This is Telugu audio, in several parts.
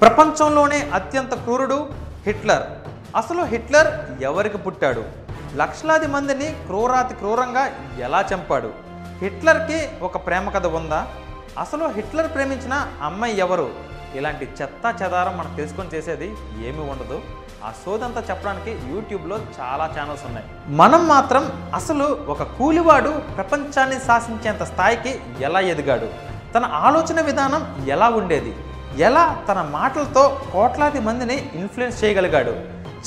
ప్రపంచంలోనే అత్యంత క్రూరుడు హిట్లర్. అసలు హిట్లర్ ఎవరికి పుట్టాడు? లక్షలాది మందిని క్రూరాతి క్రూరంగా ఎలా చంపాడు? హిట్లర్కి ఒక ప్రేమ కథ ఉందా? అసలు హిట్లర్ ప్రేమించిన అమ్మాయి ఎవరు? ఇలాంటి చెత్త చెదారం మనం తెలుసుకొని చేసేది ఏమీ ఉండదు. ఆ సోదంతా చెప్పడానికి యూట్యూబ్లో చాలా ఛానల్స్ ఉన్నాయి. మనం మాత్రం అసలు ఒక కూలివాడు ప్రపంచాన్ని శాసించేంత స్థాయికి ఎలా ఎదిగాడు? తన ఆలోచన విధానం ఎలా ఉండేది? ఎలా తన మాటలతో కోట్లాది మందిని ఇన్ఫ్లుయెన్స్ చేయగలిగాడు?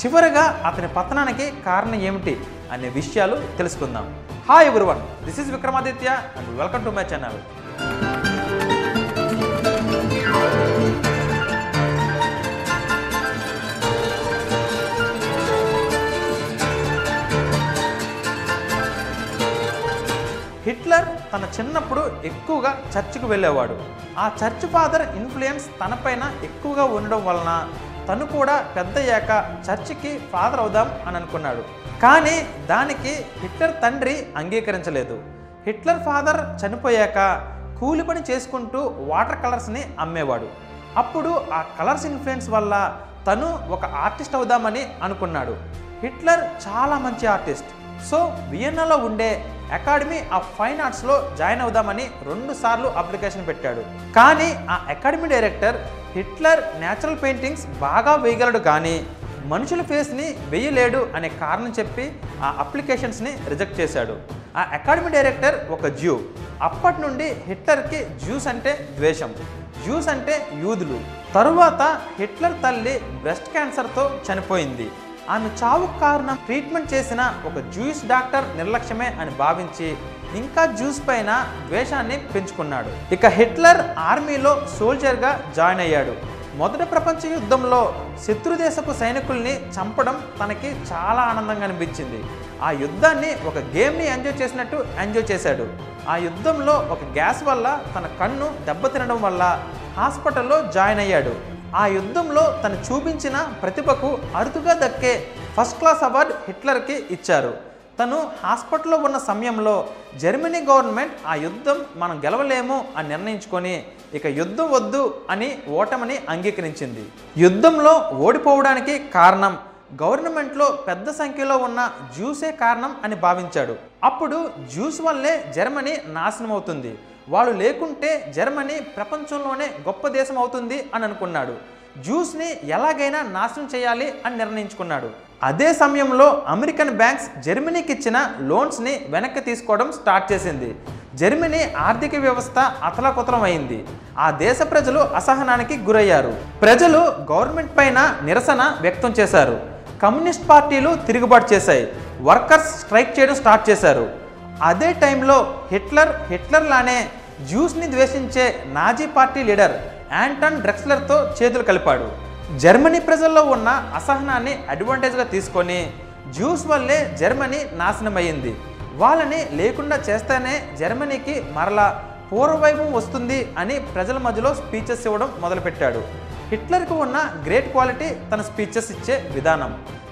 చివరగా అతని పతనానికి కారణం ఏమిటి అనే విషయాలు తెలుసుకుందాం. Hi everyone this is Vikramaditya and welcome to my channel Hitler తన చిన్నప్పుడు ఎక్కువగా చర్చికి వెళ్ళేవాడు. ఆ చర్చ్ ఫాదర్ ఇన్ఫ్లుయెన్స్ తనపైన ఎక్కువగా ఉండడం వలన తను కూడా పెద్దయ్యాక చర్చికి ఫాదర్ అవుదాం అని అనుకున్నాడు. కానీ దానికి హిట్లర్ తండ్రి అంగీకరించలేదు. హిట్లర్ ఫాదర్ చనిపోయాక కూలి పని చేసుకుంటూ వాటర్ కలర్స్ని అమ్మేవాడు. అప్పుడు ఆ కలర్స్ ఇన్ఫ్లుయెన్స్ వల్ల తను ఒక ఆర్టిస్ట్ అవుదామని అనుకున్నాడు. హిట్లర్ చాలా మంచి ఆర్టిస్ట్. సో వియన్నాలో ఉండే అకాడమీ ఆఫ్ ఫైన్ ఆర్ట్స్లో జాయిన్ అవుదామని రెండుసార్లు అప్లికేషన్ పెట్టాడు. కానీ ఆ academy director Hitler natural paintings బాగా వేయగలడు కానీ మనుషుల ఫేస్ని వేయలేడు అనే కారణం చెప్పి ఆ అప్లికేషన్స్ని రిజెక్ట్ చేశాడు. ఆ అకాడమీ డైరెక్టర్ ఒక జ్యూ అప్పటి నుండి హిట్లర్కి జ్యూస్ అంటే ద్వేషం. జ్యూస్ అంటే యూదులు. తరువాత హిట్లర్ తల్లి బ్రెస్ట్ క్యాన్సర్తో చనిపోయింది. ఆమె చావుకు కారణం ట్రీట్మెంట్ చేసిన ఒక జ్యూస్ డాక్టర్ నిర్లక్ష్యమే అని భావించి ఇంకా జ్యూస్ పైన ద్వేషాన్ని పెంచుకున్నాడు. ఇక హిట్లర్ ఆర్మీలో సోల్జర్గా జాయిన్ అయ్యాడు. మొదటి ప్రపంచ యుద్ధంలో శత్రుదేశపు సైనికుల్ని చంపడం తనకి చాలా ఆనందంగా అనిపించింది. ఆ యుద్ధాన్ని ఒక గేమ్ని ఎంజాయ్ చేసినట్టు ఎంజాయ్ చేశాడు. ఆ యుద్ధంలో ఒక గ్యాస్ వల్ల తన కన్ను దెబ్బతినడం వల్ల హాస్పిటల్లో జాయిన్ అయ్యాడు. ఆ యుద్ధంలో తను చూపించిన ప్రతిభకు అరుదుగా దక్కే ఫస్ట్ క్లాస్ అవార్డు హిట్లర్కి ఇచ్చారు. తను హాస్పిటల్లో ఉన్న సమయంలో జర్మనీ గవర్నమెంట్ ఆ యుద్ధం మనం గెలవలేము అని నిర్ణయించుకొని ఇక యుద్ధం వద్దు అని ఓటమిని అంగీకరించింది. యుద్ధంలో ఓడిపోవడానికి కారణం గవర్నమెంట్లో పెద్ద సంఖ్యలో ఉన్న జ్యూసే కారణం అని భావించాడు. అప్పుడు జ్యూస్ వల్లే జర్మనీ నాశనం అవుతుంది వాళ్ళు లేకుంటే జర్మనీ ప్రపంచంలోనే గొప్ప దేశం అవుతుంది అని అనుకున్నాడు. జ్యూస్ని ఎలాగైనా నాశనం చేయాలి అని నిర్ణయించుకున్నాడు. అదే సమయంలో అమెరికన్ బ్యాంక్స్ జర్మనీకి ఇచ్చిన లోన్స్ని వెనక్కి తీసుకోవడం స్టార్ట్ చేసింది. జర్మనీ ఆర్థిక వ్యవస్థ అతలకుతలం అయింది ఆ దేశ ప్రజలు అసహనానికి గురయ్యారు. ప్రజలు గవర్నమెంట్ పైన నిరసన వ్యక్తం చేశారు. కమ్యూనిస్ట్ పార్టీలు తిరుగుబాటు చేశాయి. వర్కర్స్ స్ట్రైక్ చేయడం స్టార్ట్ చేశారు. అదే టైంలో హిట్లర్ హిట్లర్ లానే జ్యూస్ని ద్వేషించే నాజీ పార్టీ లీడర్ యాంటన్ డ్రెక్స్లర్తో చేతులు కలిపాడు. జర్మనీ ప్రజల్లో ఉన్న అసహనాన్ని అడ్వాంటేజ్గా తీసుకొని జ్యూస్ వల్లే జర్మనీ నాశనమయ్యింది. వాళ్ళని లేకుండా చేస్తేనే జర్మనీకి మరలా పూర్వవైభవం వస్తుంది అని ప్రజల మధ్యలో స్పీచెస్ ఇవ్వడం మొదలుపెట్టాడు. హిట్లర్కు ఉన్న గ్రేట్ క్వాలిటీ తన స్పీచెస్ ఇచ్చే విధానం.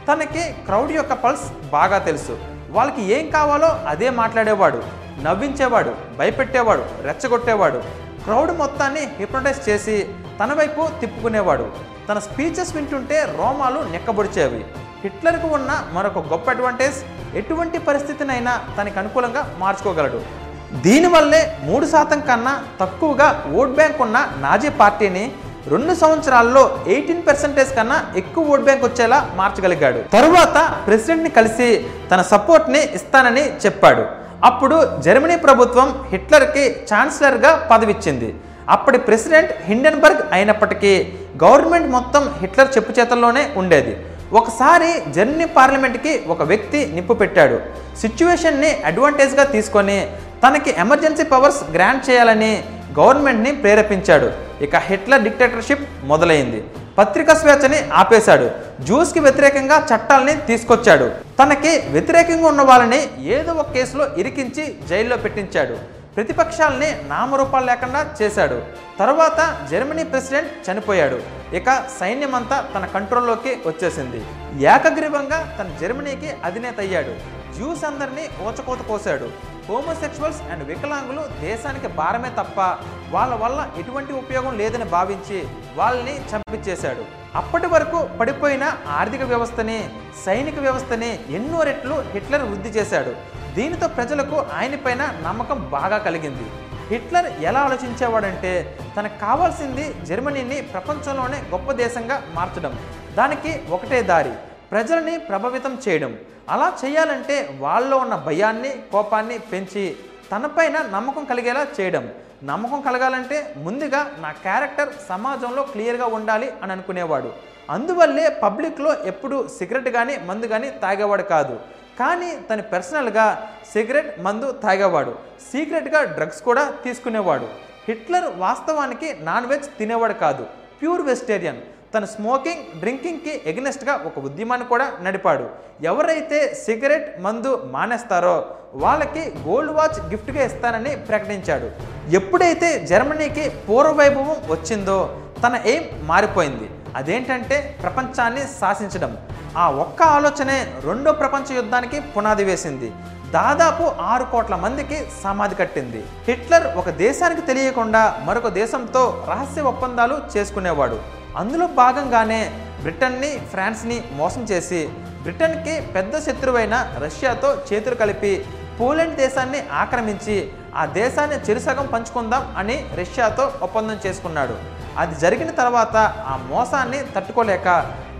తనకి క్రౌడ్ యొక్క పల్స్ బాగా తెలుసు. వాళ్ళకి ఏం కావాలో అదే మాట్లాడేవాడు. నవ్వించేవాడు భయపెట్టేవాడు రెచ్చగొట్టేవాడు. క్రౌడ్ మొత్తాన్ని హిప్నటైజ్ చేసి తన వైపు తిప్పుకునేవాడు. తన స్పీచెస్ వింటుంటే రోమాలు నెక్కబొడిచేవి. హిట్లర్కు ఉన్న మరొక గొప్ప అడ్వాంటేజ్ ఎటువంటి పరిస్థితినైనా తనకు అనుకూలంగా మార్చుకోగలడు. దీనివల్లే మూడు శాతం కన్నా తక్కువగా ఓట్ బ్యాంక్ ఉన్న నాజీ పార్టీని రెండు సంవత్సరాల్లో ఎయిటీన్ పర్సెంటేజ్ కన్నా ఎక్కువ ఓట్ బ్యాంక్ వచ్చేలా మార్చగలిగాడు. తరువాత ప్రెసిడెంట్ని కలిసి తన సపోర్ట్ని ఇస్తానని చెప్పాడు. అప్పుడు జర్మనీ ప్రభుత్వం హిట్లర్కి ఛాన్సలర్గా పదవిచ్చింది. అప్పటి ప్రెసిడెంట్ హిండెన్బర్గ్ అయినప్పటికీ గవర్నమెంట్ మొత్తం హిట్లర్ చెప్పు చేతల్లోనే ఉండేది. ఒకసారి జర్మనీ పార్లమెంట్కి ఒక వ్యక్తి నిప్పు పెట్టాడు. సిచ్యువేషన్ని అడ్వాంటేజ్గా తీసుకొని తనకి ఎమర్జెన్సీ పవర్స్ గ్రాంట్ చేయాలని గవర్నమెంట్ని ప్రేరేపించాడు. ఇక హిట్లర్ డిక్టేటర్షిప్ మొదలైంది. పత్రికా స్వేచ్ఛని ఆపేశాడు. జ్యూస్కి వ్యతిరేకంగా చట్టాలని తీసుకొచ్చాడు. తనకి వ్యతిరేకంగా ఉన్న వాళ్ళని ఏదో ఒక కేసులో ఇరికించి జైల్లో పెట్టించాడు. ప్రతిపక్షాలని నామరూపాలు లేకుండా చేశాడు. తర్వాత జర్మనీ ప్రెసిడెంట్ చనిపోయాడు. ఇక సైన్యమంతా తన కంట్రోల్లోకి వచ్చేసింది. ఏకగ్రీవంగా తన జర్మనీకి అధినేత అయ్యాడు. జ్యూస్ అందరినీ ఓచకోత కోసాడు హోమోసెక్షువల్స్ అండ్ వికలాంగులు దేశానికి భారమే తప్ప వాళ్ళ వల్ల ఎటువంటి ఉపయోగం లేదని భావించి వాళ్ళని చంపించేశాడు అప్పటి వరకు పడిపోయిన ఆర్థిక వ్యవస్థని సైనిక వ్యవస్థని ఎన్నో రెట్లు హిట్లర్ వృద్ధి చేశాడు. దీనితో ప్రజలకు ఆయనపైన నమ్మకం బాగా కలిగింది. హిట్లర్ ఎలా ఆలోచించేవాడంటే తనకు కావాల్సింది జర్మనీని ప్రపంచంలోనే గొప్ప దేశంగా మార్చడం. దానికి ఒకటే దారి ప్రజల్ని ప్రభావితం చేయడం. అలా చేయాలంటే వాళ్ళలో ఉన్న భయాన్ని కోపాన్ని పెంచి తనపైన నమ్మకం కలిగేలా చేయడం. నమ్మకం కలగాలంటే ముందుగా నా క్యారెక్టర్ సమాజంలో క్లియర్గా ఉండాలి అని అనుకునేవాడు. అందువల్లే పబ్లిక్లో ఎప్పుడు సిగరెట్ కానీ మందు కానీ తాగేవాడు కాదు. కానీ తను పర్సనల్గా సిగరెట్ మందు తాగేవాడు. సీక్రెట్గా డ్రగ్స్ కూడా తీసుకునేవాడు. హిట్లర్ వాస్తవానికి నాన్ వెజ్ తినేవాడు కాదు. Pure vegetarian. తను స్మోకింగ్ డ్రింకింగ్కి ఎగ్నెస్ట్గా ఒక ఉద్యమాన్ని కూడా నడిపాడు. ఎవరైతే సిగరెట్ మందు మానేస్తారో వాళ్ళకి గోల్డ్ వాచ్ గిఫ్ట్గా ఇస్తానని ప్రకటించాడు. ఎప్పుడైతే జర్మనీకి పూర్వవైభవం వచ్చిందో తన ఎయిమ్ మారిపోయింది. అదేంటంటే ప్రపంచాన్ని శాసించడం. ఆ ఒక్క ఆలోచనే రెండో ప్రపంచ యుద్ధానికి పునాది వేసింది. దాదాపు ఆరు కోట్ల మందికి సమాధి కట్టింది. హిట్లర్ ఒక దేశానికి తెలియకుండా మరొక దేశంతో రహస్య ఒప్పందాలు చేసుకునేవాడు. అందులో భాగంగానే బ్రిటన్ని ఫ్రాన్స్ని మోసం చేసి బ్రిటన్కి పెద్ద శత్రువైన రష్యాతో చేతులు కలిపి పోలాండ్ దేశాన్ని ఆక్రమించి ఆ దేశాన్ని చెరుసగం పంచుకుందాం అని రష్యాతో ఒప్పందం చేసుకున్నాడు. అది జరిగిన తర్వాత ఆ మోసాన్ని తట్టుకోలేక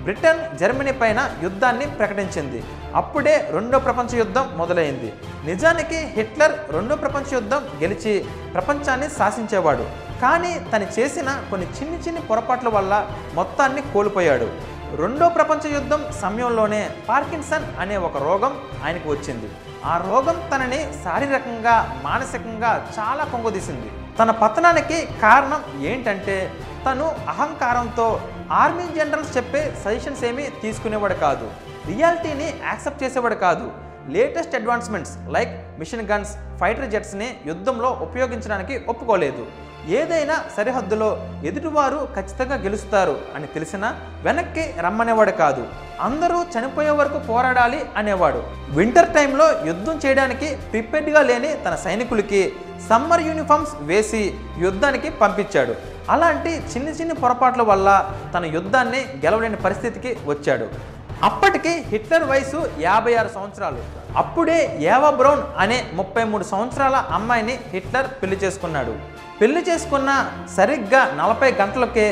బ్రిటన్ జర్మనీ పైన యుద్ధాన్ని ప్రకటించింది. అప్పుడే రెండో ప్రపంచ యుద్ధం మొదలైంది. నిజానికి హిట్లర్ రెండో ప్రపంచ యుద్ధం గెలిచి ప్రపంచాన్ని శాసించేవాడు. కానీ తను చేసిన కొన్ని చిన్ని చిన్ని పొరపాట్ల వల్ల మొత్తాన్ని కోల్పోయాడు. రెండో ప్రపంచ యుద్ధం సమయంలోనే పార్కిన్సన్ అనే ఒక రోగం ఆయనకు వచ్చింది. ఆ రోగం తనని శారీరకంగా మానసికంగా చాలా కొంగదీసింది. తన పతనానికి కారణం ఏంటంటే తను అహంకారంతో ఆర్మీ జనరల్స్ చెప్పే సజెషన్స్ ఏమీ తీసుకునేవాడు కాదు. రియాలిటీని యాక్సెప్ట్ చేసేవాడు కాదు. Latest advancements like machine guns fighter జెట్స్ని యుద్ధంలో ఉపయోగించడానికి ఒప్పుకోలేదు. ఏదైనా సరిహద్దులో ఎదుటివారు ఖచ్చితంగా గెలుస్తారు అని తెలిసినా వెనక్కి రమ్మనేవాడు కాదు. అందరూ చనిపోయే వరకు పోరాడాలి అనేవాడు. వింటర్ టైంలో యుద్ధం చేయడానికి ప్రిపేర్డ్గా లేని తన సైనికులకి సమ్మర్ యూనిఫామ్స్ వేసి యుద్ధానికి పంపించాడు. అలాంటి చిన్ని చిన్ని పొరపాట్ల వల్ల తన యుద్ధాన్ని గెలవలేని పరిస్థితికి వచ్చాడు. అప్పటికి హిట్లర్ వయసు యాభై ఆరు సంవత్సరాలు. అప్పుడే ఏవా బ్రౌన్ అనే ముప్పై మూడు సంవత్సరాల అమ్మాయిని హిట్లర్ పెళ్ళి చేసుకున్నాడు. పెళ్ళి చేసుకున్న సరిగ్గా నలభై గంటలకే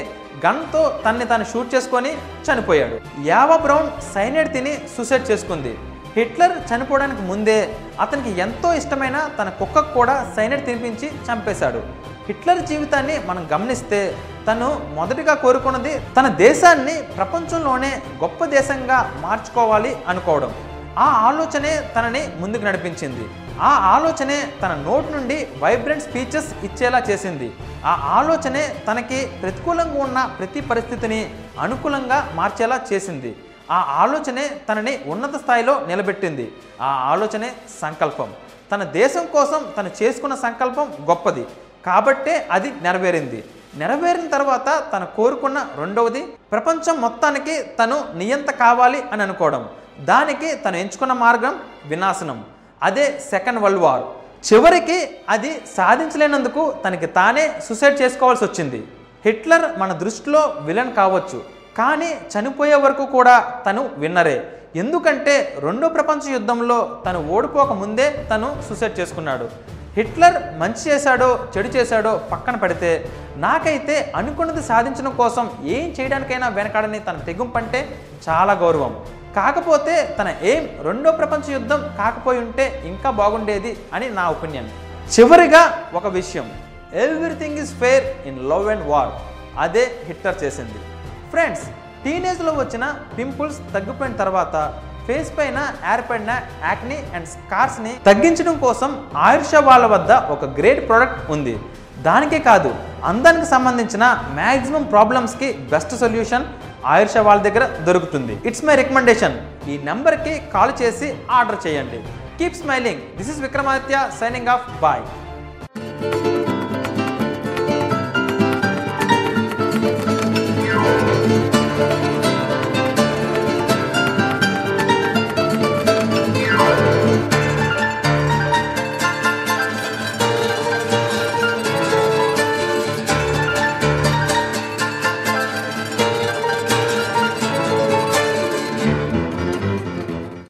గన్తో తన్ని తాను షూట్ చేసుకొని చనిపోయాడు. యావా బ్రౌన్ సైనైడ్ తిని సూసైడ్ చేసుకుంది. హిట్లర్ చనిపోవడానికి ముందే అతనికి ఎంతో ఇష్టమైన తన కుక్కకు కూడా సైనైడ్ తినిపించి చంపేశాడు. హిట్లర్ జీవితాన్ని మనం గమనిస్తే తను మొదటిగా కోరుకున్నది తన దేశాన్ని ప్రపంచంలోనే గొప్ప దేశంగా మార్చుకోవాలి అనుకోవడం. ఆ ఆలోచనే తనని ముందుకు నడిపించింది. ఆ ఆలోచనే తన నోట్ నుండి వైబ్రెంట్ స్పీచెస్ ఇచ్చేలా చేసింది. ఆ ఆలోచనే తనకి ప్రతికూలంగా ఉన్న ప్రతి పరిస్థితిని అనుకూలంగా మార్చేలా చేసింది. ఆ ఆలోచనే తనని ఉన్నత స్థాయిలో నిలబెట్టింది. ఆ ఆలోచనే సంకల్పం. తన దేశం కోసం తను చేసుకున్న సంకల్పం గొప్పది. కాబట్టే అది నెరవేరింది. నెరవేరిన తర్వాత తను కోరుకున్న రెండవది ప్రపంచం మొత్తానికి తను నియంత కావాలి అని అనుకోవడం. దానికి తను ఎంచుకున్న మార్గం వినాశనం. అదే సెకండ్ వరల్డ్ వార్. చివరికి అది సాధించలేనందుకు తనకి తానే సుసైడ్ చేసుకోవాల్సి వచ్చింది. హిట్లర్ మన దృష్టిలో విలన్ కావచ్చు కానీ చనిపోయే వరకు కూడా తను విన్నరే. ఎందుకంటే రెండో ప్రపంచ యుద్ధంలో తను ఓడిపోక ముందే తను సూసైడ్ చేసుకున్నాడు. హిట్లర్ మంచి చేశాడో చెడు చేశాడో పక్కన పెడితే నాకైతే అనుకున్నది సాధించడం కోసం ఏం చేయడానికైనా వెనకాడని తన తెగింపు అంటే చాలా గౌరవం. కాకపోతే తన ఏం రెండో ప్రపంచ యుద్ధం కాకపోయి ఉంటే ఇంకా బాగుండేది అని నా ఒపీనియన్. చివరిగా ఒక విషయం. Everything is fair in love and war అదే హిట్లర్ చేసింది. ఫ్రెండ్స్ టీనేజ్లో వచ్చిన పింపుల్స్ తగ్గిపోయిన తర్వాత ఫేస్ పైన ఏర్పడిన యాక్ని అండ్ స్కార్స్ని తగ్గించడం కోసం ఆయుష వాళ్ళ వద్ద ఒక గ్రేట్ ప్రోడక్ట్ ఉంది. దానికే కాదు అందానికి సంబంధించిన మ్యాక్సిమం ప్రాబ్లమ్స్కి బెస్ట్ సొల్యూషన్ ఆయుష వాళ్ళ దగ్గర దొరుకుతుంది. ఇట్స్ మై రికమెండేషన్ ఈ నెంబర్కి కాల్ చేసి ఆర్డర్ చేయండి. Keep smiling this is Vikramaditya signing off bye